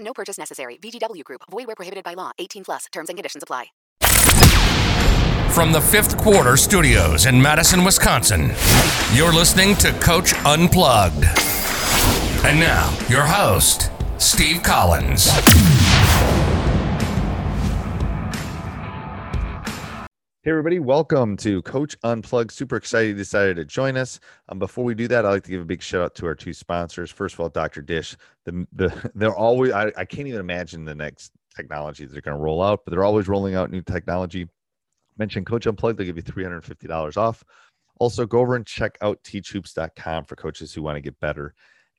No purchase necessary. VGW Group. Void where prohibited by law. 18 plus. Terms and conditions apply. From the fifth quarter studios in Madison, Wisconsin, you're listening to Coach Unplugged. And now, your host, Steve Collins. Hey, everybody, welcome to Coach Unplugged. Super excited you decided to join us. Um, before we do that, I'd like to give a big shout out to our two sponsors. First of all, Dr. Dish. The, the, they're always, I, I can't even imagine the next technologies they're going to roll out, but they're always rolling out new technology. Mention Coach Unplugged, they'll give you $350 off. Also, go over and check out teachhoops.com for coaches who want to get better.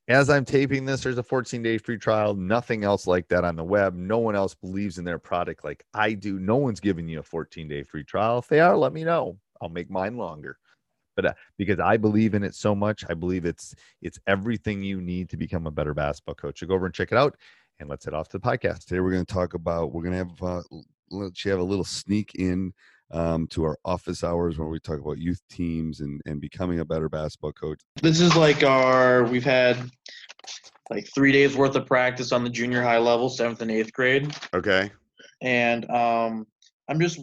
As I'm taping this, there's a 14 day free trial. Nothing else like that on the web. No one else believes in their product like I do. No one's giving you a 14 day free trial. If they are, let me know. I'll make mine longer. But uh, because I believe in it so much, I believe it's it's everything you need to become a better basketball coach. So go over and check it out. And let's head off to the podcast. Today we're going to talk about we're going to have uh, let you have a little sneak in um, to our office hours where we talk about youth teams and and becoming a better basketball coach. This is like our we've had like three days worth of practice on the junior high level, seventh and eighth grade, Okay. and um, I'm just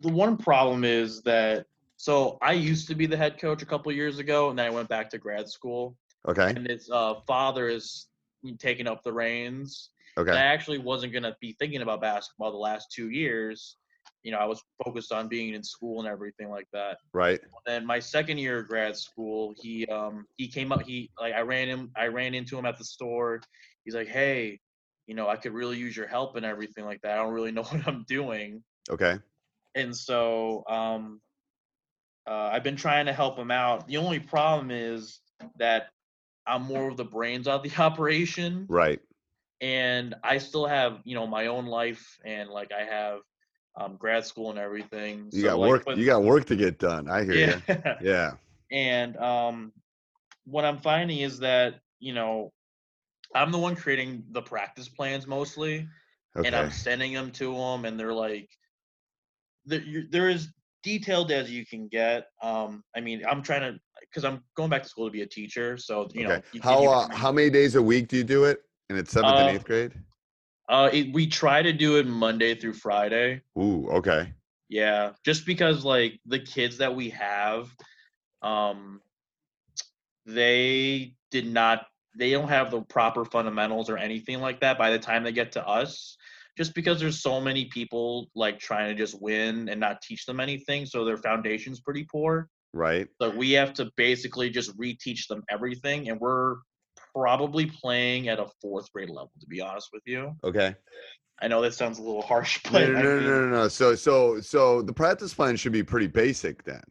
the one problem is that so I used to be the head coach a couple years ago, and then I went back to grad school, Okay. and his uh, father is taking up the reins. Okay. And I actually wasn't gonna be thinking about basketball the last two years. You know, I was focused on being in school and everything like that. Right. then my second year of grad school, he um he came up he like I ran him I ran into him at the store. He's like, "Hey, you know, I could really use your help and everything like that. I don't really know what I'm doing." Okay. And so um uh, I've been trying to help him out. The only problem is that I'm more of the brains of the operation Right. and I still have, you know, my own life and like I have um grad school and everything. You So, got like, work. You got work to get done. I hear you. yeah. Yeah. and um what i'm finding is that you know i'm the one creating the practice plans mostly Okay. and i'm sending them to them and they're like they're, they're as detailed as you can get um i mean i'm trying to because i'm going back to school to be a teacher so you know you How uh, how many days a week do you do it? And it's seventh Uh, and eighth grade. Uh it, we try to do it monday through friday Ooh. Okay. Yeah, just because like the kids that we have, um, they did not, they don't have the proper fundamentals or anything like that by the time they get to us. Just because there's so many people like trying to just win and not teach them anything, so their foundation's pretty poor. Right. So we have to basically just reteach them everything, and we're probably playing at a fourth grade level, to be honest with you. Okay. I know that sounds a little harsh, No, but no, I no, mean- no, no, no. So, so, so the practice plan should be pretty basic then.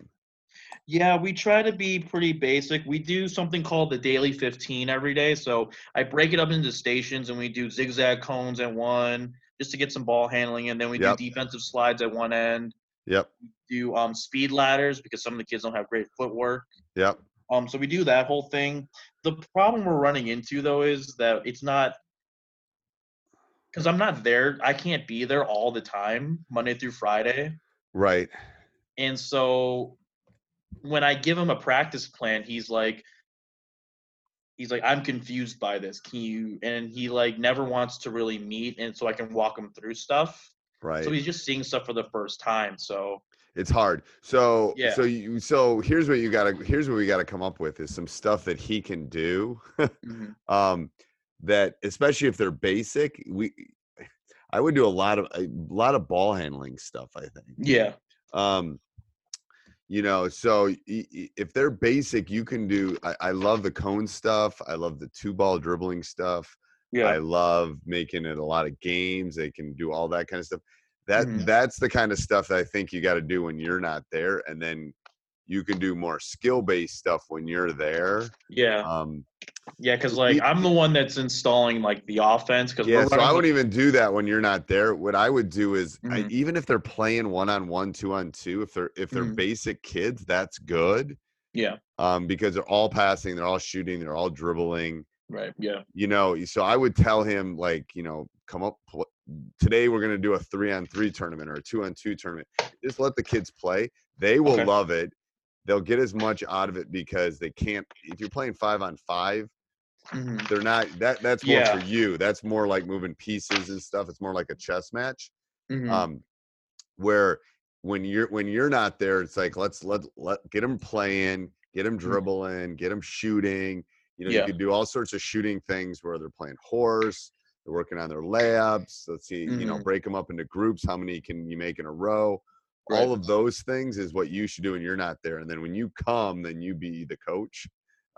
Yeah, we try to be pretty basic. We do something called the daily 15 every day. So I break it up into stations and we do zigzag cones at one just to get some ball handling. And then we Yep. do defensive slides at one end, Yep. We do um, speed ladders because some of the kids don't have great footwork. Yep. Um, so we do that whole thing. The problem we're running into though is that it's not because I'm not there. I can't be there all the time, Monday through Friday. Right. And so when I give him a practice plan, he's like, he's like, I'm confused by this. Can you? And he like never wants to really meet, and so I can walk him through stuff. Right. So he's just seeing stuff for the first time. So it's hard. So Yeah. so you so here's what you gotta here's what we gotta come up with is some stuff that he can do. mhm, um that especially if they're basic, we I would do a lot of a lot of ball handling stuff, I think. yeah, um you know so if they're basic you can do I, I love the cone stuff i love the two ball dribbling stuff Yeah. i love making it a lot of games they can do all that kind of stuff that Mhm. that's the kind of stuff that i think you got to do when you're not there and then you can do more skill based stuff when you're there yeah, um yeah. Because like I'm the one that's installing like the offense. Because yeah so i wouldn't even do that when you're not there what i would do is I, Mhm. even if they're playing one on one two on two if they're if they're Mhm. basic kids that's good Yeah, um, because they're all passing, they're all shooting, they're all dribbling. right. Yeah, You know, so I would tell him like, you know, come up pl- today. We're gonna do a three on three tournament or a two on two tournament. Just let the kids play. They will Okay. love it. They'll get as much out of it because they can't. If you're playing five on five, mhm, they're not. That that's more Yeah. for you. That's more like moving pieces and stuff. It's more like a chess match. mhm, Um, where when you're when you're not there, it's like let's let let get them playing, get them dribbling, get them shooting. You know, Yeah. you could do all sorts of shooting things where they're playing horse, they're working on their layups. Let's see, you know, Mhm. break them up into groups. How many can you make in a row? Right. All of those things is what you should do and you're not there. And then when you come, then you be the coach,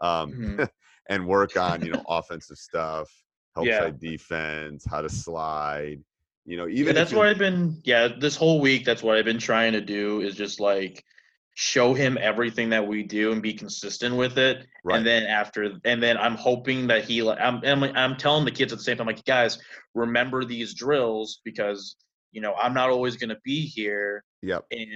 um, Mhm. and work on you know offensive stuff, help Yeah. side defense, how to slide. You know, even if that's what I've been. Yeah, this whole week, that's what I've been trying to do is just like show him everything that we do and be consistent with it. Right. And then after, and then I'm hoping that he, like, I'm, I'm, I'm telling the kids at the same time, like, guys, remember these drills because you know I'm not always going to be here, Yep. and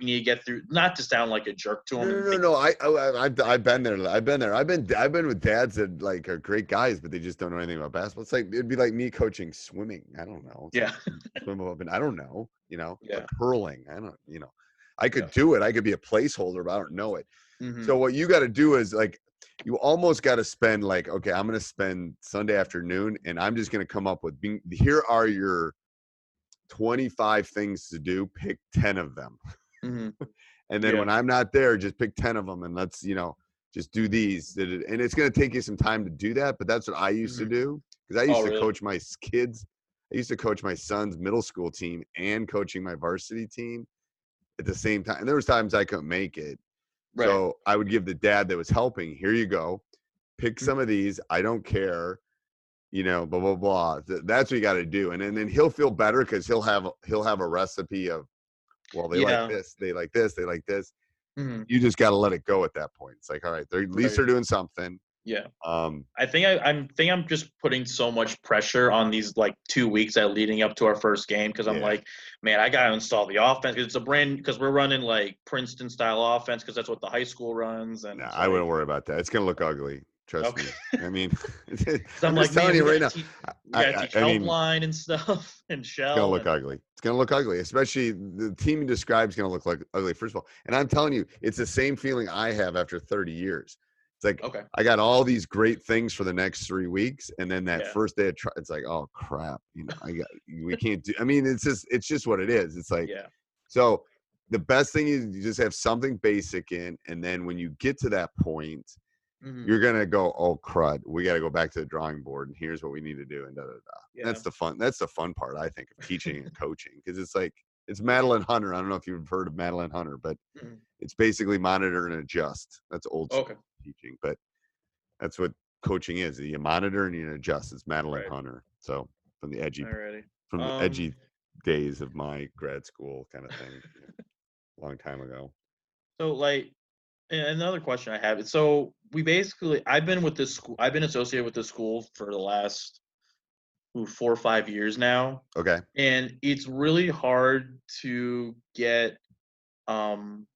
we need to get through. Not to sound like a jerk to No, him. no, and no, no. I, oh, I, I've, I've been there. I've been there. I've been, I've been with dads that like are great guys, but they just don't know anything about basketball. It's like it'd be like me coaching swimming. I don't know. It's Yeah. like swim up and I don't know. You know, Yeah. Like hurling. I don't. You know, I could Yeah. do it. I could be a placeholder, but I don't know it. Mhm. So what you got to do is like, you almost got to spend like, okay, I'm going to spend Sunday afternoon, and I'm just going to come up with. Being, here are your 25 things to do. Pick 10 of them. Mhm. And then Yeah. when I'm not there, just pick 10 of them and let's, you know, just do these. And it's going to take you some time to do that. But that's what I used to do because I used Oh, to really? coach my kids. I used to coach my son's middle school team and coaching my varsity team at the same time. And there was times I couldn't make it. Right. So I would give the dad that was helping, here you go. Pick Mm-hmm. some of these. I don't care. You know, blah blah blah. That's what you got to do, and, and then he'll feel better because he'll have he'll have a recipe of, well, they Yeah. like this, they like this, they like this Mhm. you just got to let it go at that point. It's like, all right, they're, at least Right. they're doing something. Yeah. Um, I think I, I'm think I'm just putting so much pressure on these like two weeks that leading up to our first game because I'm Yeah. like, man, I gotta install the offense it's a brand because we're running like Princeton style offense because that's what the high school runs and nah, I wouldn't worry about that. It's gonna look ugly. Trust Okay. me. I mean, I'm, like, telling you right now, teach, I- I- teach I mean- helpline and stuff and shell. it's gonna look and- ugly. It's gonna look ugly, especially the team you describe is gonna look like ugly. First of all, and I'm telling you, it's the same feeling I have after 30 years. It's like Okay. I got all these great things for the next three weeks, and then that Yeah. first day of try, it's like, oh crap, you know, I got we can't do. I mean, it's just it's just what it is. It's like Yeah. So the best thing is you just have something basic in, and then when you get to that point, Mhm. you're gonna go, oh crud, we got to go back to the drawing board, and here's what we need to do, and da da da. Yeah. That's the fun. That's the fun part, I think, of teaching and coaching, because it's like it's Madeline Hunter. I don't know if you've heard of Madeline Hunter, but Mhm. It's basically monitor and adjust. That's old school Okay. teaching, but that's what coaching is. You monitor and you adjust. It's Madeline Right. Hunter. So from the edgy, Alrighty. from the Um, edgy days of my grad school kind of thing, long time ago. So like another question I have is so we basically I've been with this school I've been associated with this school for the last ooh, four or five years now. Okay. And it's really hard to get um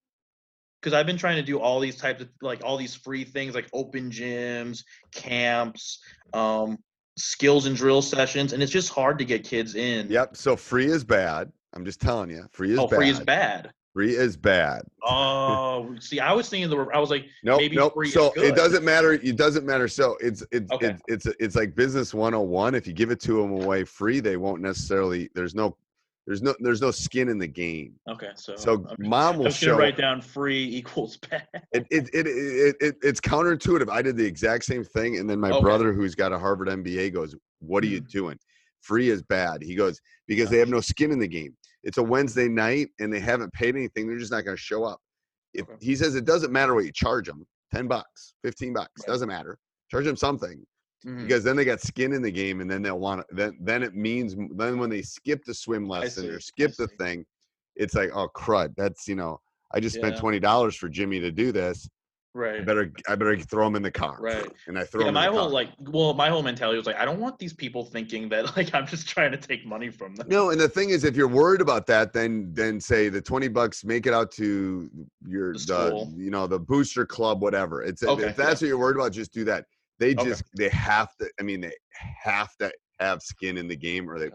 because I've been trying to do all these types of like all these free things like open gyms, camps, um, skills and drill sessions, and it's just hard to get kids in. Yep. So free is bad. I'm just telling you, free is Oh, bad. free is bad. Free is bad. Oh, see, I was thinking the. I was like, Nope, maybe nope. free So it doesn't matter. It doesn't matter. So it's it's Okay. it's it's it's like business 101. If you give it to them away free, they won't necessarily. There's no there's no there's no skin in the game. Okay, so So okay. mom will gonna show write down free equals bad. it it, it it it it's counterintuitive. I did the exact same thing, and then my Okay. brother, who's got a Harvard MBA, goes, "What are you Mhm. doing? Free is bad." He goes because they have no skin in the game. It's a Wednesday night, and they haven't paid anything. They're just not going to show up. If Okay. he says it doesn't matter what you charge them, ten bucks, fifteen bucks, Right. doesn't matter. Charge them something Mhm. because then they got skin in the game, and then they'll want to. Then then it means then when they skip the swim lesson or skip the thing, it's like oh crud. That's you know. I just spent Yeah. twenty dollars for Jimmy to do this. I right. better I better throw him in the car. Right. And I throw Yeah, him my in the whole car. like, well, my whole mentality was like, I don't want these people thinking that like I'm just trying to take money from them. no, and the thing is, if you're worried about that, then then say the twenty bucks, make it out to your The the, you know the booster club, whatever. It's Okay, if that's what you're worried about, just do that. They Okay. just they have to. I mean, they have to have skin in the game, or they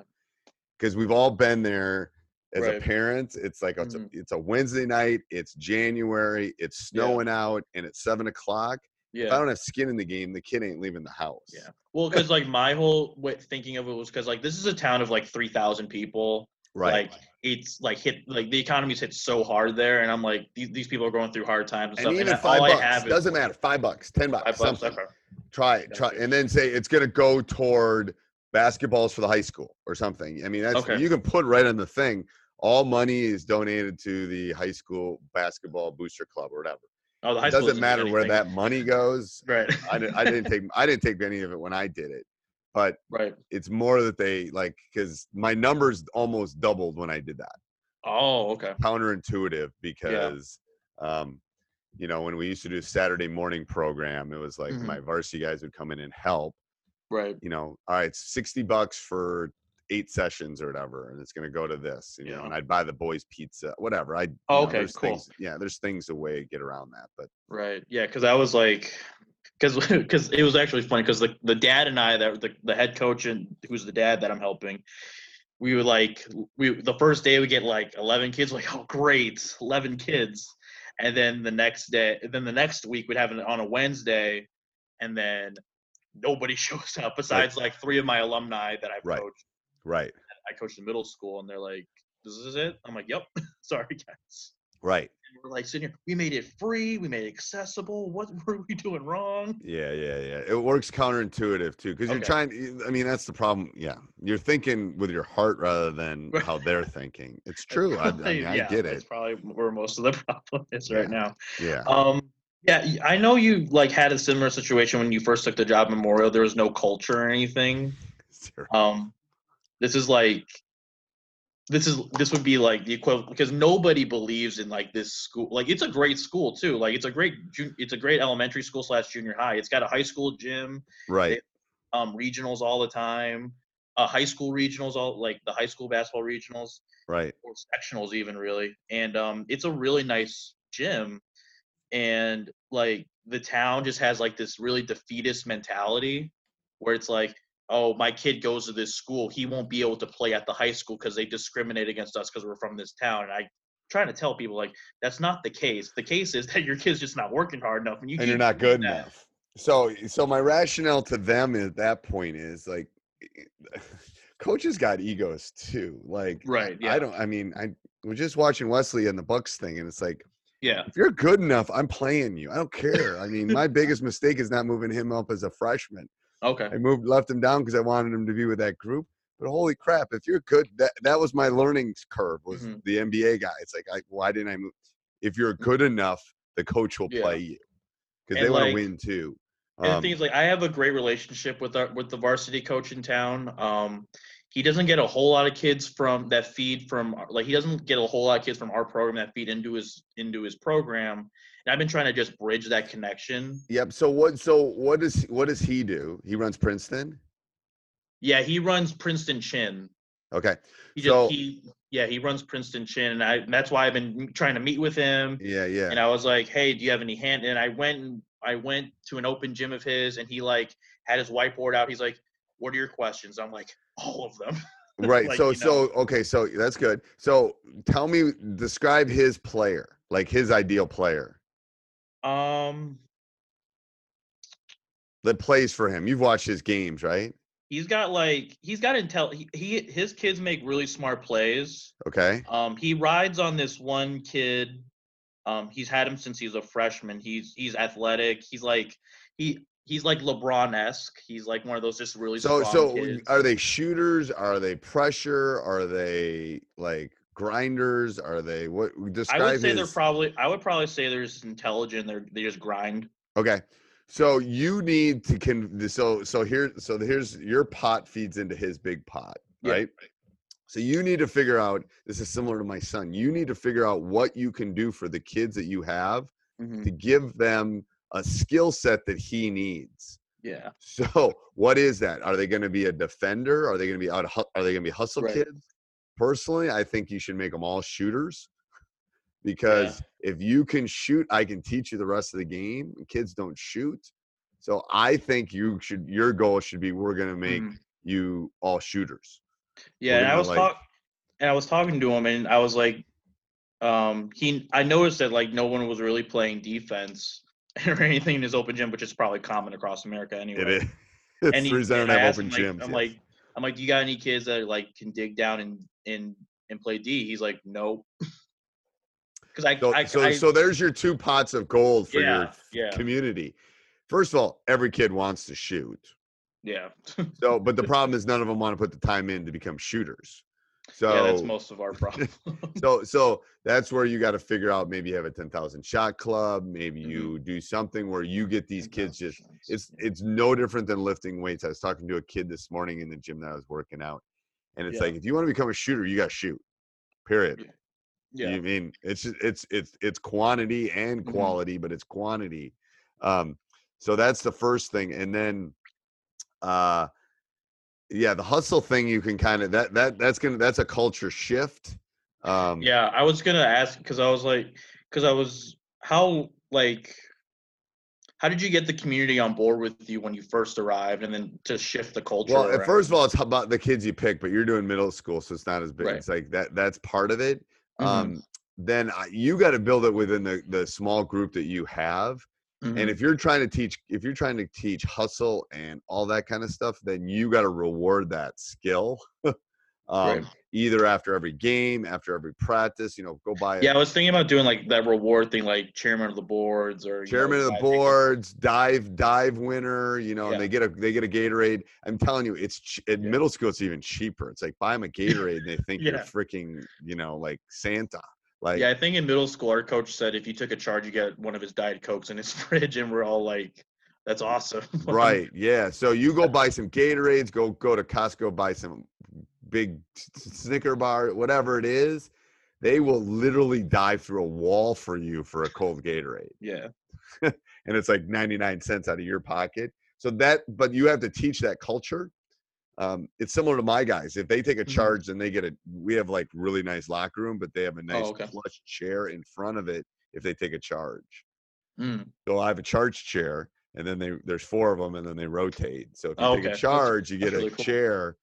because we've all been there as Right. a parent. It's like it's, Mhm. a, it's a Wednesday night. It's January. It's Yeah. snowing out, and it's seven o'clock. Yeah. If I don't have skin in the game, the kid ain't leaving the house. Yeah. Well, because like my whole way thinking of it was because like this is a town of like three thousand people. Right. Like it's like hit like the economy's hit so hard there, and I'm like these, these people are going through hard times and, and stuff. even and five all bucks I have doesn't matter. Five bucks, ten bucks, Five bucks. something. Okay. Try it, try, and then say it's going to go toward basketballs for the high school or something. I mean, that's Okay. you can put right on the thing. All money is donated to the high school basketball booster club or whatever. Oh, the high It school doesn't matter where that money goes. Right. I didn't, I didn't take I didn't take any of it when I did it, but right. it's more that they like because my numbers almost doubled when I did that. Oh, okay. counterintuitive because um you know when we used to do a saturday morning program it was like Mhm. my varsity guys would come in and help Right. you know all right 60 bucks for eight sessions or whatever and it's going to go to this you know and i'd buy the boys pizza whatever i Oh, okay, there's cool. things, yeah there's things a way to get around that but Right. Yeah, because I was like, because because it was actually funny because the the dad and I that the the head coach and who's the dad that I'm helping, we were like we the first day we get like 11 kids like oh great 11 kids, and then the next day then the next week we'd have it on a Wednesday, and then nobody shows up besides like three of my alumni that I've Right. coached. right I coached in middle school and they're like, this is it. I'm like, yep. Sorry guys. Right And we're like sitting here. We made it free. We made it accessible. What were we doing wrong? yeah yeah yeah it works counterintuitive too because you're trying i mean that's the problem yeah you're thinking with your heart rather than how they're thinking it's true i, I, mean, I yeah, get That's it probably where most of the problem is right now. yeah Um, yeah, I know you like had a similar situation when you first took the job at Memorial. There was no culture or anything. Zero. Um, this is like, this is this would be like the equivalent because nobody believes in like this school. Like it's a great school too. Like it's a great it's a great elementary school slash junior high. It's got a high school gym. right um, regionals all the time, uh, high school regionals, all like the high school basketball regionals right or sectionals, even really. And um, it's a really nice gym, and like the town just has like this really defeatist mentality, where it's like, oh, my kid goes to this school, he won't be able to play at the high school because they discriminate against us because we're from this town. And I trying to tell people like that's not the case. The case is that your kid's just not working hard enough, and you and you're not good that. enough. So, so my rationale to them at that point is like, eh, coaches got egos too. Like, Right, yeah. I don't. I mean, I was just watching Wesley and the Bucks thing, and it's like, Yeah. if you're good enough, I'm playing you. I don't care. I mean, my biggest mistake is not moving him up as a freshman. Okay. I moved, left him down because I wanted him to be with that group. But holy crap, if you're good, that that was my learning curve. Was Mhm. the NBA guy? It's like, I, why didn't I move? If you're good enough, the coach will Yeah. play you because And, they want to win too. And Um, thing is, like, I have a great relationship with our with the varsity coach in town. Um, he doesn't get a whole lot of kids from that feed from like he doesn't get a whole lot of kids from our program that feed into his into his program. And I've been trying to just bridge that connection. Yep. So what? So what does what does he do? He runs Princeton. Yeah, he runs Princeton Chin. Okay. He just So- he yeah he runs Princeton Chin, and I and that's why I've been trying to meet with him. Yeah. Yeah. and I was like, "Hey, do you have any hand?" And I went, and I went to an open gym of his, and he like had his whiteboard out. He's like, what are your questions? I'm like, all of them. right Like, so you know. so okay so that's good so tell me describe his player like his ideal player Um, that plays for him you've watched his games right he's got like he's got intel. He, he his kids make really smart plays. okay Um, he rides on this one kid. Um, he's had him since he's a freshman. He's he's athletic. He's like he he's like LeBron esque. He's like one of those just really so so kids. are they shooters are they pressure are they like grinders are they what Describe I would say they're probably. I would probably say they're just intelligent. They're they just grind. Okay. So you need to can. so so here so here's your pot feeds into his big pot, Yeah. right? So you need to figure out this is similar to my son. You need to figure out what you can do for the kids that you have Mhm. to give them a skill set that he needs. Yeah. So what is that? Are they going to be a defender? Are they going to be out? Are they going to be hustle Right. kids? Personally, I think you should make them all shooters because if you can shoot, I can teach you the rest of the game. Kids don't shoot, so I think you should. Your goal should be we're going to make Mhm. you all shooters. Yeah, and I was like- talk, and I was talking to him, and I was like, um, he, I noticed that like no one was really playing defense or anything in his open gym, which is probably common across America anyway. It is. It's And he, and don't I have open him, like, gyms. I'm like, I'm like, do you got any kids that like can dig down and and and play D? He's like, nope. Because I, so, I, so, I, so there's your two pots of gold for yeah, your yeah, community. First of all, every kid wants to shoot. yeah, So, but the problem is none of them want to put the time in to become shooters. So yeah. That's most of our problem. so so that's where you got to figure out maybe you have a 10,000 shot club, maybe Mhm. you do something where you get these kids just shots, it's yeah. it's no different than lifting weights. I was talking to a kid this morning in the gym that I was working out. And it's Yeah. like if you want to become a shooter, you got to shoot. Period. yeah. You mean it's it's it's it's quantity and Mhm. quality, but it's quantity. Um, so that's the first thing, and then, uh, yeah, the hustle thing you can kind of that that that's gonna that's a culture shift. Um, Yeah, I was gonna ask because I was like, because I was how like, how did you get the community on board with you when you first arrived, and then to shift the culture? Well, around? first of all, it's about the kids you pick, but you're doing middle school, so it's not as big. Right. It's like that. That's part of it. Mhm. Um, then you got to build it within the the small group that you have. Mhm. And if you're trying to teach, if you're trying to teach hustle and all that kind of stuff, then you got to reward that skill. um, Right. Either after every game, after every practice, you know, go buy yeah, I was thinking about doing like that reward thing, like chairman of the boards or you know, chairman of the boards, dive dive winner, you know, Yeah. and they get a they get a Gatorade. I'm telling you, it's ch- in Yeah. middle school it's even cheaper. It's like buy them a Gatorade and they think you're freaking, you know, like Santa. Like Yeah, I think in middle school, our coach said if you took a charge, you get one of his diet cokes in his fridge, and we're all like, "That's awesome." right, yeah. So you go buy some Gatorades, go go to Costco, buy some big Snicker bar, whatever it is. They will literally dive through a wall for you for a cold Gatorade. yeah. and it's like 99 cents out of your pocket. So that, but you have to teach that culture. Um, it's similar to my guys. If they take a Mhm. charge and they get a, we have like really nice locker room, but they have a nice Oh, okay. plush chair in front of it if they take a charge. Mm. So I have a charge chair, and then they there's four of them, and then they rotate. So if you Oh, take okay. a That's- charge, you get that's a really cool. chair.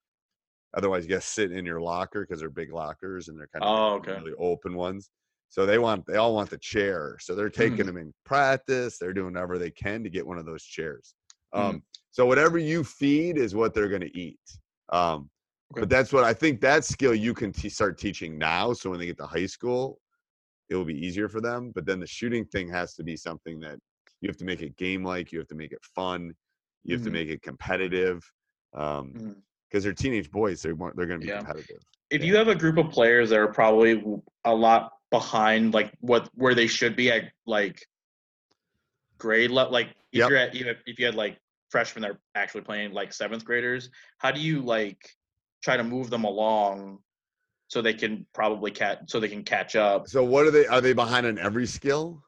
Otherwise, you got to sit in your locker because they're big lockers and they're kind of Oh, okay. really open ones. So they want they all want the chair. So they're taking Mhm. them in practice. They're doing whatever they can to get one of those chairs. Mhm. Um, so whatever you feed is what they're going to eat. Um, Okay. But that's what I think that skill you can t- start teaching now. So when they get to high school, it will be easier for them. But then the shooting thing has to be something that you have to make it game like. You have to make it fun. You have to Mhm. make it competitive. Um, Mhm. Because they're teenage boys, they want they're going to be Yeah. competitive. if Yeah. you have a group of players that are probably a lot behind like what where they should be at like grade level like if Yep. you're at you have, if you had like freshmen that are actually playing like seventh graders how do you like try to move them along so they can probably catch so they can catch up So what are they? Are they behind on every skill?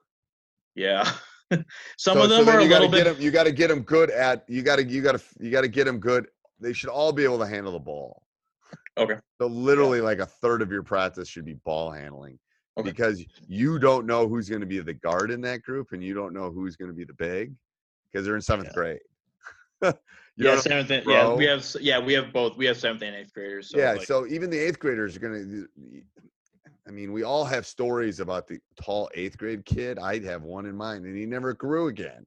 yeah some So- of them then are a little get Them, you got to get them good at. You got to you got to you got to get them good. They should all be able to handle the ball. Okay. So literally, like a third of your practice should be ball handling, Okay. because you don't know who's going to be the guard in that group, and you don't know who's going to be the big, because they're in seventh Yeah. grade. Know yeah, what seventh. And, yeah, we have. Yeah, we have both. We have seventh and eighth graders. So yeah, like, so even the eighth graders are gonna. I mean, we all have stories about the tall eighth grade kid. I'd have one in mind, and he never grew again. And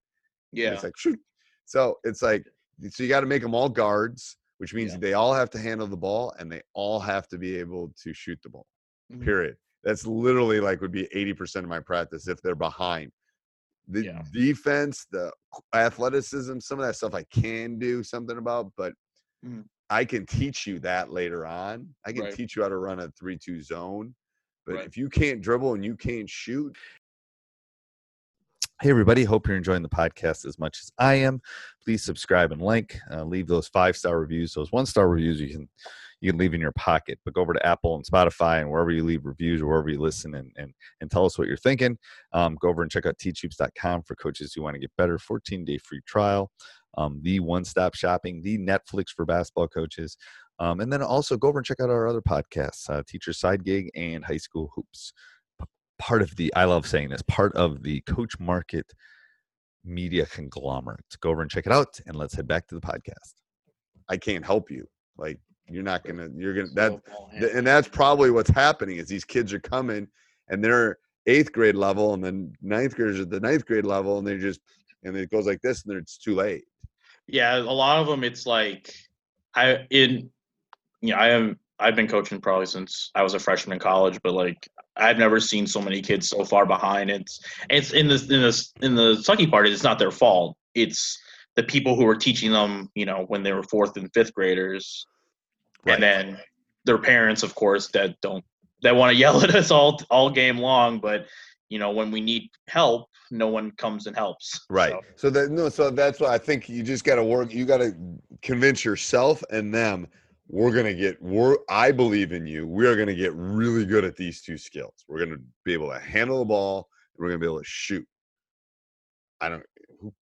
yeah, it's like shoot. So it's like so you got to make them all guards, which means Yeah. they all have to handle the ball and they all have to be able to shoot the ball. Mhm. Period. That's literally like would be eighty percent of my practice if they're behind. The Yeah. defense, the athleticism, some of that stuff I can do something about, but Mhm. I can teach you that later on. I can Right. teach you how to run a three-two zone. But Right. if you can't dribble and you can't shoot, Hey, everybody. Hope you're enjoying the podcast as much as I am. Please subscribe and like. Uh, leave those five star reviews. Those one star reviews you can you can leave in your pocket. But go over to Apple and Spotify and wherever you leave reviews or wherever you listen and and, and tell us what you're thinking. Um, go over and check out teachhoops.com for coaches who want to get better. 14 day free trial. Um, the one stop shopping, the Netflix for basketball coaches. Um, and then also go over and check out our other podcasts, uh, Teacher Side Gig and High School Hoops part of the I love saying this part of the Coach Market media conglomerate. Go over and check it out, and let's head back to the podcast. I can't help you. Like you're not gonna. You're gonna that. ball th- handling. and that's probably what's happening is these kids are coming and they're eighth grade level and then ninth graders at the ninth grade level and they just and it goes like this and then it's too late yeah, a lot of them. It's like I in. Yeah, I am. I've been coaching probably since I was a freshman in college, but like I've never seen so many kids so far behind. It's it's in this in this in the sucky part. is It's not their fault. It's the people who were teaching them. You know, when they were fourth and fifth graders, Right. and then their parents, of course, that don't that want to yell at us all all game long. But you know, when we need help, no one comes and helps. right So, so, that no so that's why i think you just got to work you got to convince yourself and them we're gonna get we're i believe in you we're gonna get really good at these two skills we're gonna be able to handle the ball and we're gonna be able to shoot i don't who,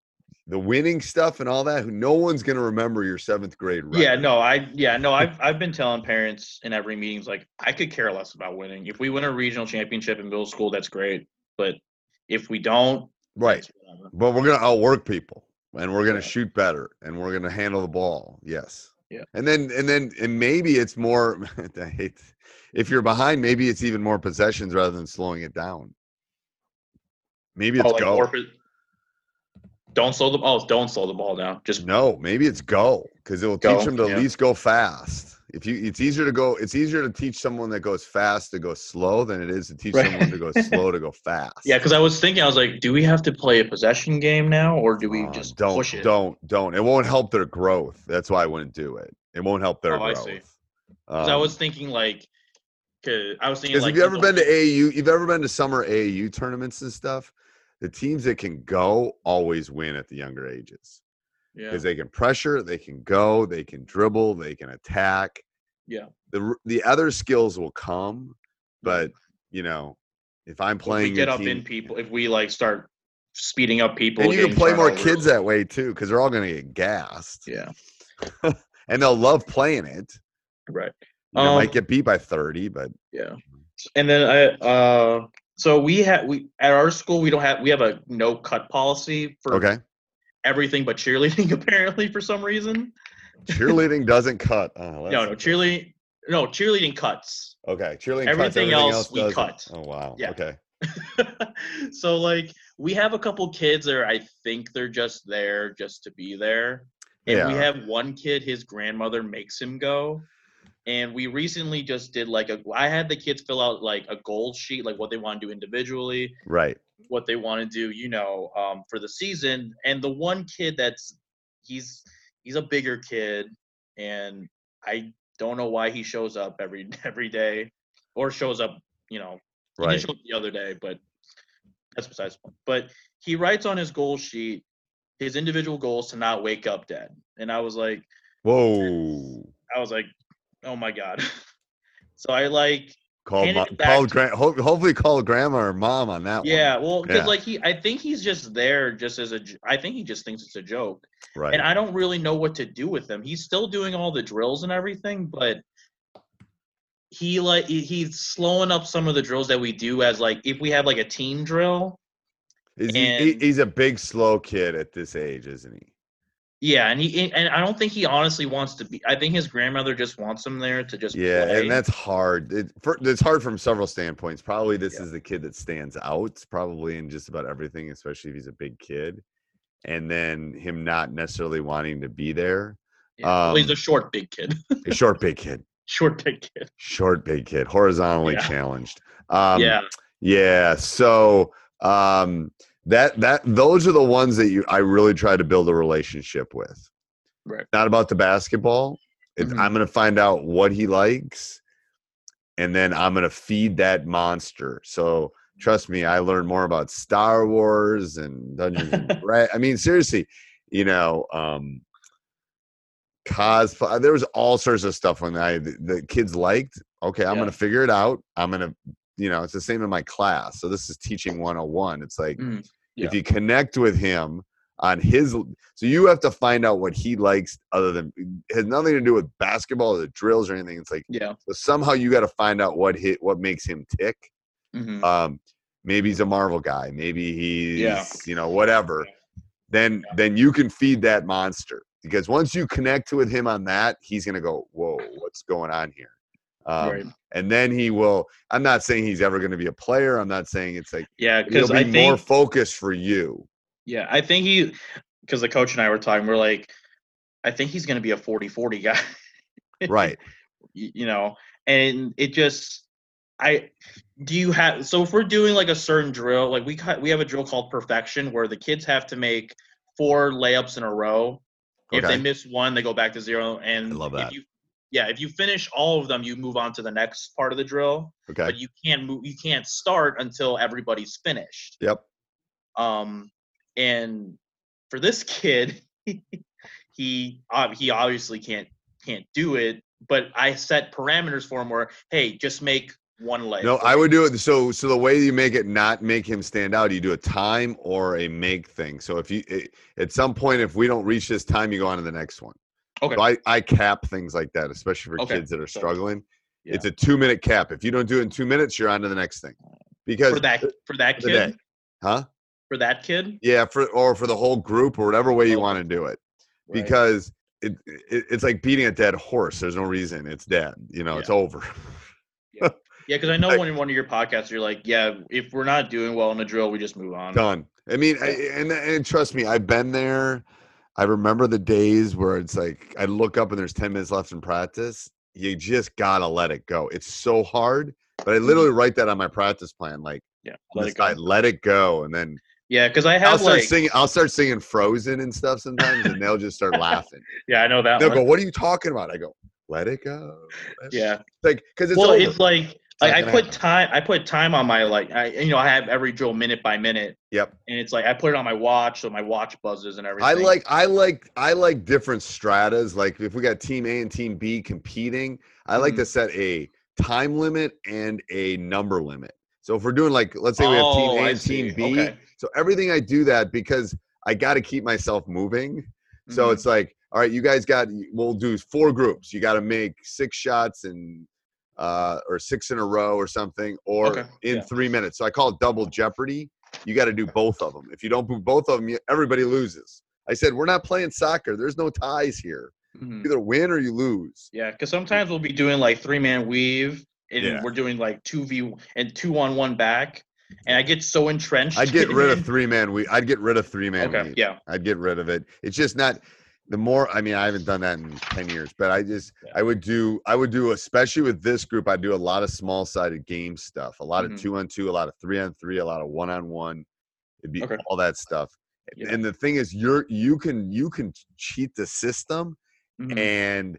the winning stuff and all that no one's gonna remember your seventh grade. Yeah, no, I yeah, no, I've I've been telling parents in every meetings like I could care less about winning. If we win a regional championship in middle school, that's great. But if we don't, right. But we're gonna outwork people, and we're gonna Yeah. shoot better, and we're gonna handle the ball. Yes. Yeah. And then and then and maybe it's more. I hate if you're behind. Maybe it's even more possessions rather than slowing it down. Maybe oh, it's Oh, like go. more don't slow the oh, don't slow the ball down. Just No, maybe it's go because it will Go, teach them to yeah. at least go fast. If you, it's easier to go. It's easier to teach someone that goes fast to go slow than it is to teach Right. someone to go slow to go fast. yeah, because I was thinking, I was like, do we have to play a possession game now, or do we Uh, just don't push it? don't don't. It won't help their growth. That's why I wouldn't do it. It won't help their Oh, I growth. see. 'Cause I Um, was thinking like, cause I was thinking Because like, have you ever been to AAU? You've ever been to summer AAU tournaments and stuff? The teams that can go always win at the younger ages Yeah, because they can pressure, they can go, they can dribble, they can attack. Yeah. The the other skills will come, but you know, if I'm playing, if we get up in people, if we like start speeding up people, and you can play more kids that way too, because they're all going to get gassed, Yeah, and they'll love playing it. right. You know, Um, might get beat by thirty, but Yeah. And then I uh so we have we at our school we don't have we have a no cut policy for okay. Everything but cheerleading apparently for some reason. Cheerleading doesn't cut. Oh, No, no, cheerleading no, cheerleading cuts. Okay, cheerleading. cuts, Everything else we doesn't. cut. Oh wow. Yeah. Okay. so like we have a couple kids that are, I think they're just there just to be there. And we have one kid, his grandmother makes him go. And we recently just did like a I had the kids fill out like a goal sheet, like what they want to do individually, Right. What they want to do, you know, um, for the season. And the one kid that's he's he's a bigger kid, and I don't know why he shows up every every day, or shows up, you know, Right. didn't show up the other day, but that's besides the point. But he writes on his goal sheet his individual goals to not wake up dead, and I was like, Whoa. I was like, oh my god. so I like Call, Hand mo- it back call gra- ho- hopefully call grandma or mom on that yeah, one. well, because Yeah. like he, I think he's just there just as a. I think he just thinks it's a joke. Right. and I don't really know what to do with him. He's still doing all the drills and everything, but he like he's slowing up some of the drills that we do as like if we have like a team drill. Is he, he- and- he's a big slow kid at this age, isn't he? Yeah, and he and I don't think he honestly wants to be. I think his grandmother just wants him there to just Yeah, play. and that's hard. It, for, it's hard from several standpoints. Probably this Yeah. is the kid that stands out, probably in just about everything, especially if he's a big kid. And then him not necessarily wanting to be there. Yeah. well, he's um, a short big kid. A short, big kid. short big kid. Short, big kid. Horizontally Yeah. challenged. Um, yeah. Yeah. So um, that that those are the ones that you I really try to build a relationship with. Right. Not about the basketball. It's, Mhm. I'm going to find out what he likes, and then I'm going to feed that monster. So trust me, I learned more about Star Wars and Dungeons and Dra- I mean, seriously, you know, um, cosplay. There was all sorts of stuff when I the, the kids liked. Okay, I'm Yeah. going to figure it out. I'm going to you know, it's the same in my class. So this is teaching 101. It's like Mm, if you connect with him on his so you have to find out what he likes other than it has nothing to do with basketball or the drills or anything. It's like Yeah. so somehow you got to find out what hit what makes him tick. hmm Um maybe he's a Marvel guy, maybe he's Yeah. you know, whatever. Then then you can feed that monster. Because once you connect with him on that, he's gonna go, Whoa, what's going on here? Um, right. and then he will i'm not saying he's ever going to be a player i'm not saying it's like Yeah, because be I more think focused for you yeah, I think he because the coach and I were talking, we're like, I think he's gonna be a 40-40 guy. right you know and it just i do you have so if we're doing like a certain drill like we we have a drill called perfection where the kids have to make four layups in a row if Okay. they miss one they go back to zero and I love that. if you yeah if you finish all of them you move on to the next part of the drill okay. but you can't move you can't start until everybody's finished. Yep. Um and for this kid he ob- he obviously can't can't do it but i set parameters for him where hey just make one leg no i would do it so so the way you make it not make him stand out you do a time or a make thing. So if you at some point if we don't reach this time you go on to the next one okay so i i cap things like that especially for Okay, kids that are struggling yeah. it's a two minute cap if you don't do it in two minutes you're on to the next thing because for that for that for kid huh for that kid yeah for or for the whole group or whatever way you Okay. want to do it Right. because it, it it's like beating a dead horse. There's no reason. It's dead. You know, it's over. yeah because i know like- when in one of your podcasts you're like yeah if we're not doing well in the drill we just move on Done. I mean, I, and and trust me, I've been there. I remember the days where it's like I look up and there's 10 minutes left in practice. You just gotta let it go. It's so hard, but I mm-hmm. literally write that on my practice plan. Like, yeah let it, go. let it go, and then yeah because i I'll have start like singing. I'll start singing Frozen and stuff sometimes, and they'll just start laughing. yeah i know that They'll one. go, "What are you talking about?" I go, "Let it go." Yeah like because it's well, over. it's like like I put happen. time. I put time on my like. I you know I have every drill minute by minute, yep. and it's like I put it on my watch, so my watch buzzes and everything. I like I like I like different stratas. Like if we got team A and team B competing, I like Mhm. to set a time limit and a number limit. So if we're doing like let's say we have Oh, team A I and team. B, Okay. so everything I do that because I got to keep myself moving. So Mhm. it's like, all right, you guys got we'll do four groups. You got to make six shots and uh or six in a row or something or Okay, in yeah. 3 minutes. So I call it double jeopardy. You got to do both of them. If you don't do both of them, you, everybody loses. I said, we're not playing soccer. There's no ties here. Mhm. Either win or you lose. Yeah, because sometimes we'll be doing like three man weave, and Yeah. we're doing like two v and two on one back, and I get so entrenched. I'd get rid of three man. We I'd get rid of three man. Okay, yeah, I'd get rid of it. It's just not the more I mean, I haven't done that in 10 years, but I just Yeah. I would do I would do especially with this group, I do a lot of small sided game stuff, a lot Mhm. of two on two, a lot of three on three, a lot of one on one. It'd be Okay. all that stuff. Yeah. And the thing is you're you can you can cheat the system Mhm. and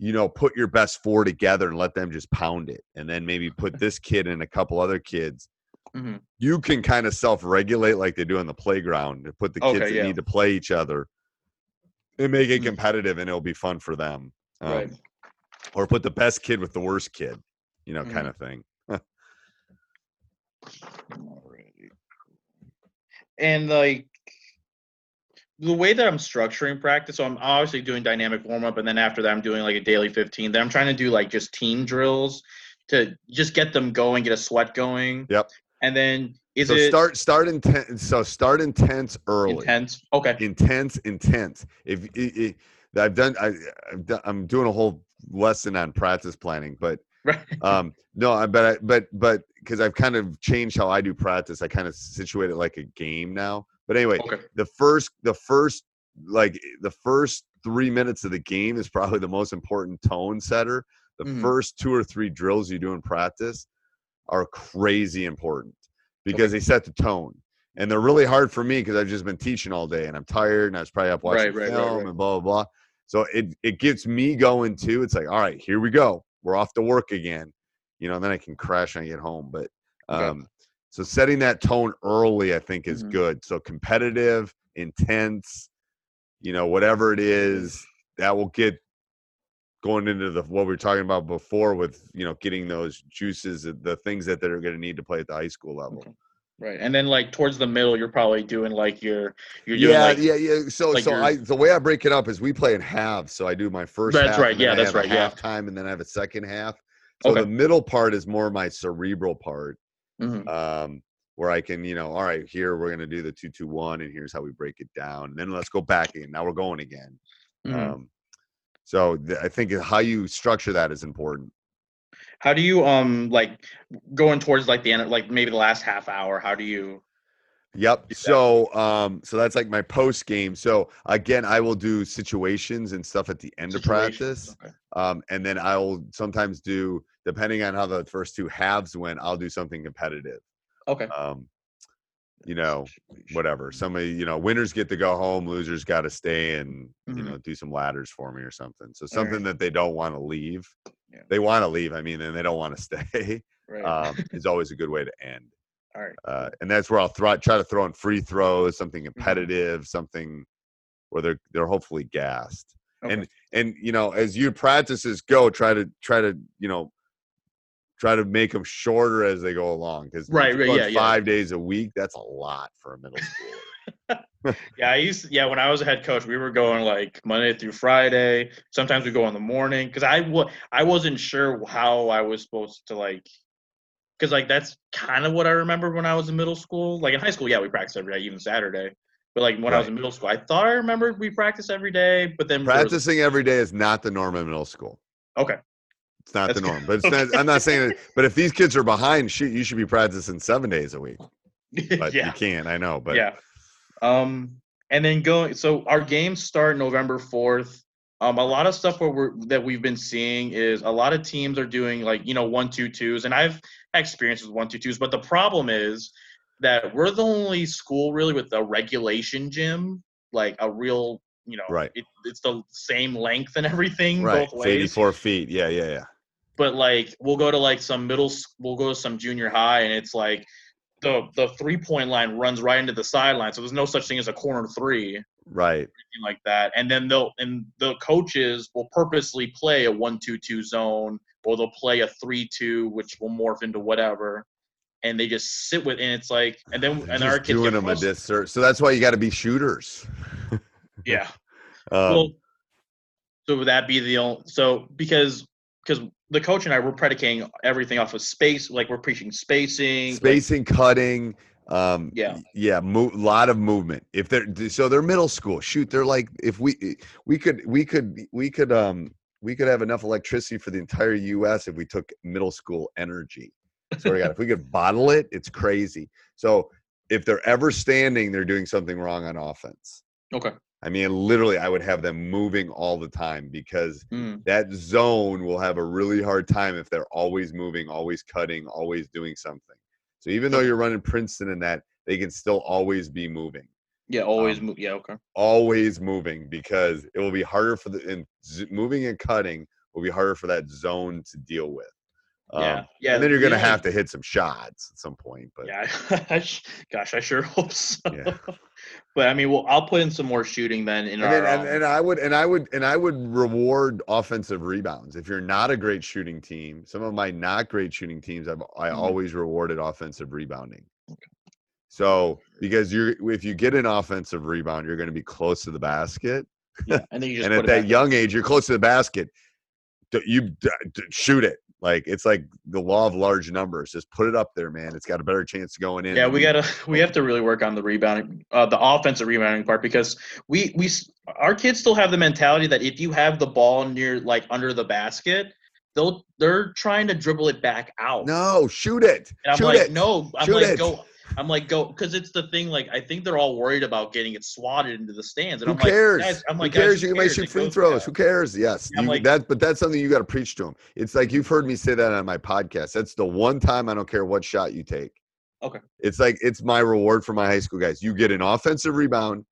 you know put your best four together and let them just pound it and then maybe put this kid and a couple other kids Mhm. you can kind of self-regulate like they do on the playground to put the kids Okay, that yeah. need to play each other and make it Mhm. competitive and it'll be fun for them um, Right. or put the best kid with the worst kid you know kind Mhm. of thing And like the way that I'm structuring practice, so I'm obviously doing dynamic warm up, and then after that, I'm doing like a daily 15. Then I'm trying to do like just team drills to just get them going, get a sweat going. Yep. And then Is so it start start intense. So start intense early. intense? Okay. Intense, intense. If I've done, I, I've done, I'm doing a whole lesson on practice planning, but Right. um no I- but I, but but because i've kind of changed how i do practice i kind of situate it like a game now but anyway Okay. the first the first like the first three minutes of the game is probably the most important tone setter the Mhm. first two or three drills you do in practice are crazy important because they set the tone and they're really hard for me because i've just been teaching all day and i'm tired and i was probably up watching Right, right, film right. and blah blah blah so it it gets me going too it's like all right here we go we're off to work again you know and then i can crash when i get home but Okay. um so setting that tone early i think is Mhm. good so competitive intense you know whatever it is that will get going into the what we were talking about before with you know getting those juices the things that they're going to need to play at the high school level Okay. Right. And then like towards the middle, you're probably doing like your you're doing yeah, like yeah, yeah. So, like so your- I the way I break it up is we play in halves. So I do my first. That's half, right, and then yeah, I that's have a right, yeah. Halftime, and then I have a second half. So Okay. the middle part is more my cerebral part, Mhm. um, where I can, you know, all right, here we're gonna do the two two one, and here's how we break it down. And then let's go back in. Now we're going again. Mhm. Um, so th- I think how you structure that is important. How do you um like going towards like the end like maybe the last half hour, how do you Yep. do? So um so that's like my post game. So again, I will do situations and stuff at the end of practice. Okay. Um and then I'll sometimes do depending on how the first two halves went, I'll do something competitive. Okay. Um you know, whatever. Somebody, you know, winners get to go home, losers got to stay and, you Mhm. know, do some ladders for me or something. So All right. something that they don't want to leave. Yeah. They want to leave, I mean, and they don't want to stay. Right. Um is always a good way to end All right. uh, and that's where I'll throw, try to throw in free throws, something Mm-hmm. competitive, something where they're they're hopefully gassed. Okay. And and you know, as your practices go, try to try to you know try to make them shorter as they go along because Right, right, yeah, yeah. five days a week that's a lot for a middle schooler. Yeah, I used to, yeah, when I was a head coach, we were going like Monday through Friday. Sometimes we go in the morning because I wa- I wasn't sure how I was supposed to like because like that's kind of what I remember when I was in middle school. Like in high school, yeah, we practiced every day, even Saturday. But like when I was in middle school, I thought I remembered we practiced every day, but then there was- Practicing every day is not the norm in middle school. okay, It's not That's the good. norm. But it's not, I'm not saying it. But if these kids are behind, shoot, you should be practicing seven days a week. But yeah, you can't. I know. But yeah. Um, and then going. So our games start November fourth. Um, a lot of stuff where we're that we've been seeing is a lot of teams are doing like you know one two twos, and I've experienced with one two twos. But the problem is that we're the only school really with a regulation gym, like a real you know, Right. It, it's the same length and everything right, both it's ways. 84 feet. Yeah, yeah, yeah. But like we'll go to like some middle we'll go to some junior high and it's like the the three point line runs right into the sideline so there's no such thing as a corner three Right. anything like that and then they'll and the coaches will purposely play a one two two zone or they'll play a three two which will morph into whatever and they just sit with and it's like and then They're and our kids doing them a disservice. So that's why you got to be shooters. yeah Um, well, so would that be the only? So because because the coach and I were predicating everything off of space, like we're preaching spacing, like- spacing, cutting. Um, Yeah. yeah, mo- lot of movement. If they're so they're middle school. Shoot, they're like if we we could we could we could um we could have enough electricity for the entire U.S. if we took middle school energy. So we got if we could bottle it, it's crazy. So if they're ever standing, they're doing something wrong on offense. okay, I mean, literally, I would have them moving all the time because Mm, that zone will have a really hard time if they're always moving, always cutting, always doing something. So even though you're running Princeton in that, they can still always be moving, yeah, always Um, move. Yeah, okay, always moving because it will be harder for the and z- moving and cutting will be harder for that zone to deal with. Yeah, Um, yeah. and then you're going to yeah, have to hit some shots at some point. But Yeah, gosh, I sure hope so. Yeah. but I mean, well, I'll put in some more shooting then in and, our. then, and, um, and I would and I would and I would reward offensive rebounds. If you're not a great shooting team, some of my not great shooting teams, I've I Mhm. always rewarded offensive rebounding. So because you're if you get an offensive rebound, you're going to be close to the basket, yeah, and then you just and put at it that young age, you're close to the basket. You shoot it. Like it's like the law of large numbers. Just put it up there, man. It's got a better chance of going in. Yeah, we gotta we have to really work on the rebounding, uh, the offensive rebounding part because we we our kids still have the mentality that if you have the ball near like under the basket, they'll they're trying to dribble it back out. No, shoot it. and I'm shoot like, it. no, I'm Shoot like it. go. I'm like go because it's the thing. Like I think they're all worried about getting it swatted into the stands. And Who I'm like, cares? guys, I'm like, who cares? you might shoot free throws. Who cares? Yes, I'm you, like- that. But that's something you got to preach to them. It's like you've heard me say that on my podcast. That's the one time I don't care what shot you take. Okay. It's like it's my reward for my high school guys. You get an offensive rebound,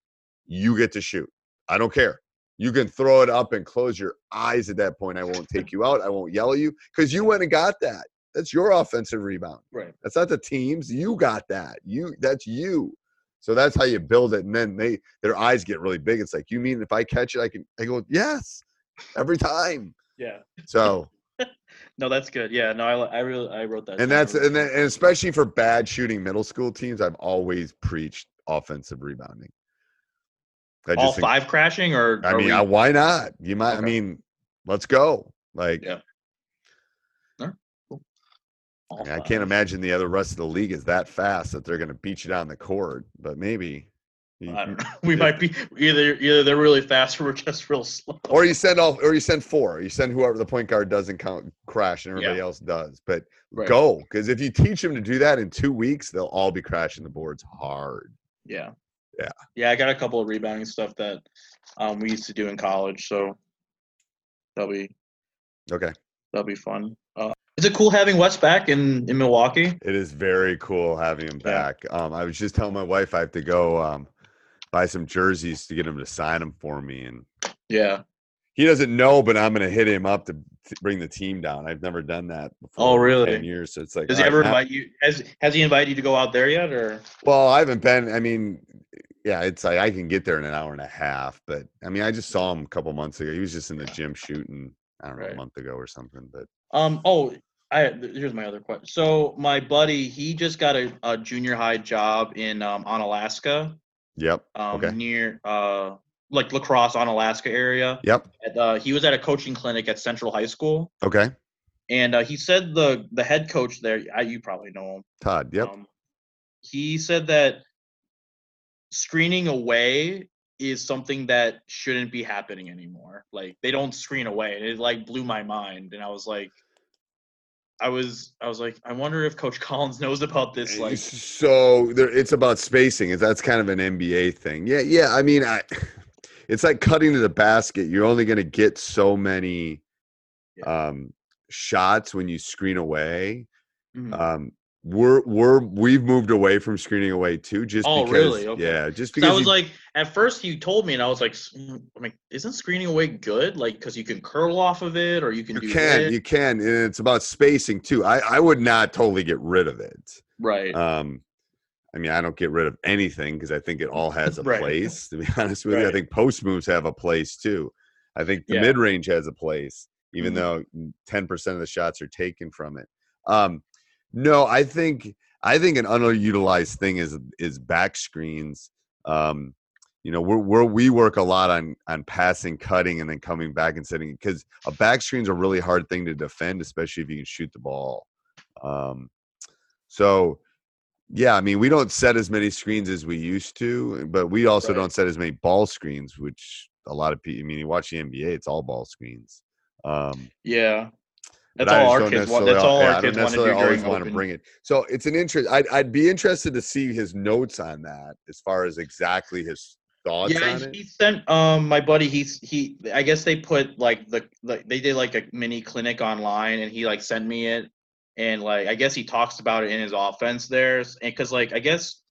you get to shoot. I don't care. You can throw it up and close your eyes at that point. I won't take you out. I won't yell at you because you went and got that. That's your offensive rebound. Right. That's not the teams. You got that. You that's you. So that's how you build it. And then they their eyes get really big. It's like, you mean if I catch it, I can I go, yes, every time. Yeah. So No, that's good. Yeah. No, I I really I wrote that. and that's and then and especially for bad shooting middle school teams, I've always preached offensive rebounding. I all think- five crashing or I mean, we- I, why not? You might. I mean, let's go. Like, Yeah. All I, mean, I can't imagine the other rest of the league is that fast that they're going to beat you down the court. But maybe, you- I don't know. We might be either either they're really fast or we're just real slow. or you send all, or you send four. You send whoever the point guard doesn't count crash, and everybody Yeah. else does. But Right. go because if you teach them to do that in two weeks, they'll all be crashing the boards hard. Yeah. Yeah. Yeah, I got a couple of rebounding stuff that um, we used to do in college, so that'll be Okay, that'll be fun. Uh, is it cool having Wes back in in Milwaukee? it is very cool having him Yeah. back. Um, I was just telling my wife I have to go um, buy some jerseys to get him to sign them for me, and Yeah. he doesn't know, but I'm gonna hit him up to bring the team down. I've never done that before. Oh, in really? Ten years, so it's like. Does he ever now- invite you? Has Has he invited you to go out there yet? Or Well, I haven't been. I mean, yeah, it's like I can get there in an hour and a half, but I mean, I just saw him a couple months ago. He was just in the gym shooting. I don't know, a month ago or something. But um oh. I, here's my other question. So my buddy, he just got a, a junior high job in um, Onalaska, yep, um, Okay. near uh, like La Crosse on Alaska area. yep, At, uh, he was at a coaching clinic at Central High School, okay. and uh, he said the the head coach there. I, you probably know him. Todd, yep. Um, he said that screening away is something that shouldn't be happening anymore. Like they don't screen away. And it like blew my mind. And I was like, I was I was like, I wonder if Coach Collins knows about this. Like so there, it's about spacing. That's kind of an NBA thing? Yeah, yeah. I mean, I, it's like cutting to the basket. You're only going to get so many um, shots when you screen away. Mhm. Um, we're we're we've moved away from screening away too. Just Oh, because, really? Okay. yeah, just because I was you- like, at first you told me, and I was like, mm, I'm like, isn't screening away good? Like, because you can curl off of it, or you can you can you can, and it's about spacing too. I I would not totally get rid of it. right. Um, I mean, I don't get rid of anything because I think it all has a Right. place. To be honest with you, I think post moves have a place too. I think the Yeah. mid range has a place, even Mhm. though ten percent of the shots are taken from it. Um, no, I think I think an underutilized thing is is back screens. Um, you know, we're, we're we work a lot on on passing, cutting, and then coming back and setting because a back screen's a really hard thing to defend, especially if you can shoot the ball. Um, so yeah, I mean, we don't set as many screens as we used to, but we also Right. don't set as many ball screens, which a lot of people. I mean, you watch the NBA, it's all ball screens. Um, yeah. But That's all our kids want. That's all yeah, I our kids want to do necessarily always during want to bring it. So it's an interest. I'd, I'd be interested to see his notes on that as far as exactly his thoughts yeah, on it. he sent um my buddy. He's he. I guess they put like the like they did like a mini clinic online, and he like sent me it, and like I guess he talks about it in his offense there, and because like I guess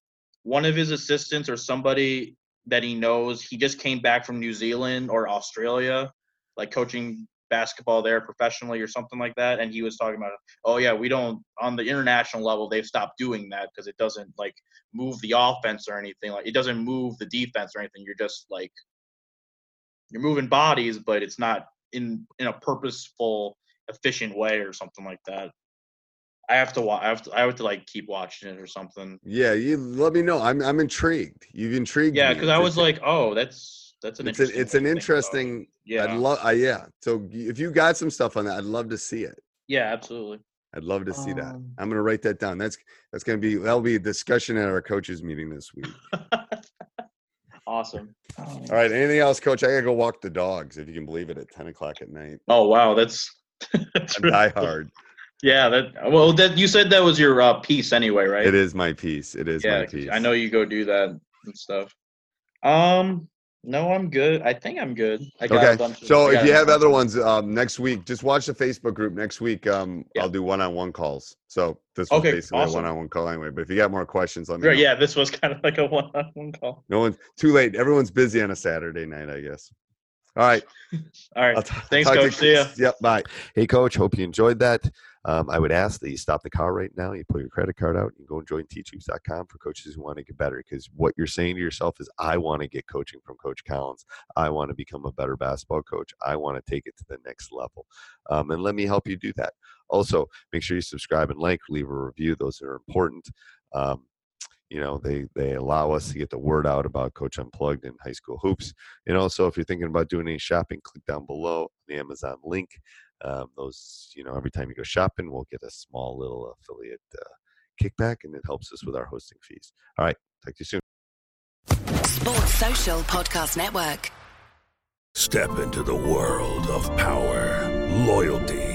one of his assistants or somebody that he knows, he just came back from New Zealand or Australia, like coaching basketball there professionally or something like that, and he was talking about, oh yeah, we don't on the international level they've stopped doing that because it doesn't like move the offense or anything. Like it doesn't move the defense or anything. You're just like you're moving bodies, but it's not in in a purposeful, efficient way or something like that. I have to watch. I have to. I have to like keep watching it or something. Yeah, you let me know. I'm I'm intrigued. You've intrigued Yeah, because I was like, oh, that's that's an it's an, interesting. it's an to about interesting. Yeah. I'd love. Uh, yeah. So if you got some stuff on that, I'd love to see it. Yeah, absolutely. I'd love to see that. Um, I'm gonna write that down. That's that's gonna be that'll be a discussion at our coaches meeting this week. awesome. All right. Anything else, Coach? I gotta go walk the dogs. If you can believe it, at 10 o'clock at night. Oh wow, that's that's really die hard. Yeah, that well, that you said that was your uh, piece anyway, right? It is my piece. It is yeah, my 'cause piece. I know you go do that and stuff. Um, no, I'm good. I think I'm good. I got a Okay. bunch of- So I if got you have other ones um, next week, just watch the Facebook group next week. Um, Yeah. I'll do one-on-one calls. So this was Okay, basically awesome. a one-on-one call anyway. But if you got more questions, let me Right, know. yeah, this was kind of like a one-on-one call. No one's too late. Everyone's busy on a Saturday night, I guess. All right. All right, t- thanks, talk to you- coach. See ya. Yep. Bye. Hey, coach, hope you enjoyed that. Um, I would ask that you stop the car right now. You pull your credit card out. You go and join teachhoops.com for coaches who want to get better. Because what you're saying to yourself is, I want to get coaching from Coach Collins. I want to become a better basketball coach. I want to take it to the next level. Um, and let me help you do that. Also, make sure you subscribe and like, leave a review. Those are important. Um, you know, they they allow us to get the word out about Coach Unplugged and high school hoops. And also, if you're thinking about doing any shopping, click down below the Amazon link um, those you know every time you go shopping we'll get a small little affiliate uh, kickback and it helps us with our hosting fees all right talk to you soon Sports Social Podcast Network. Step into the world of power, loyalty,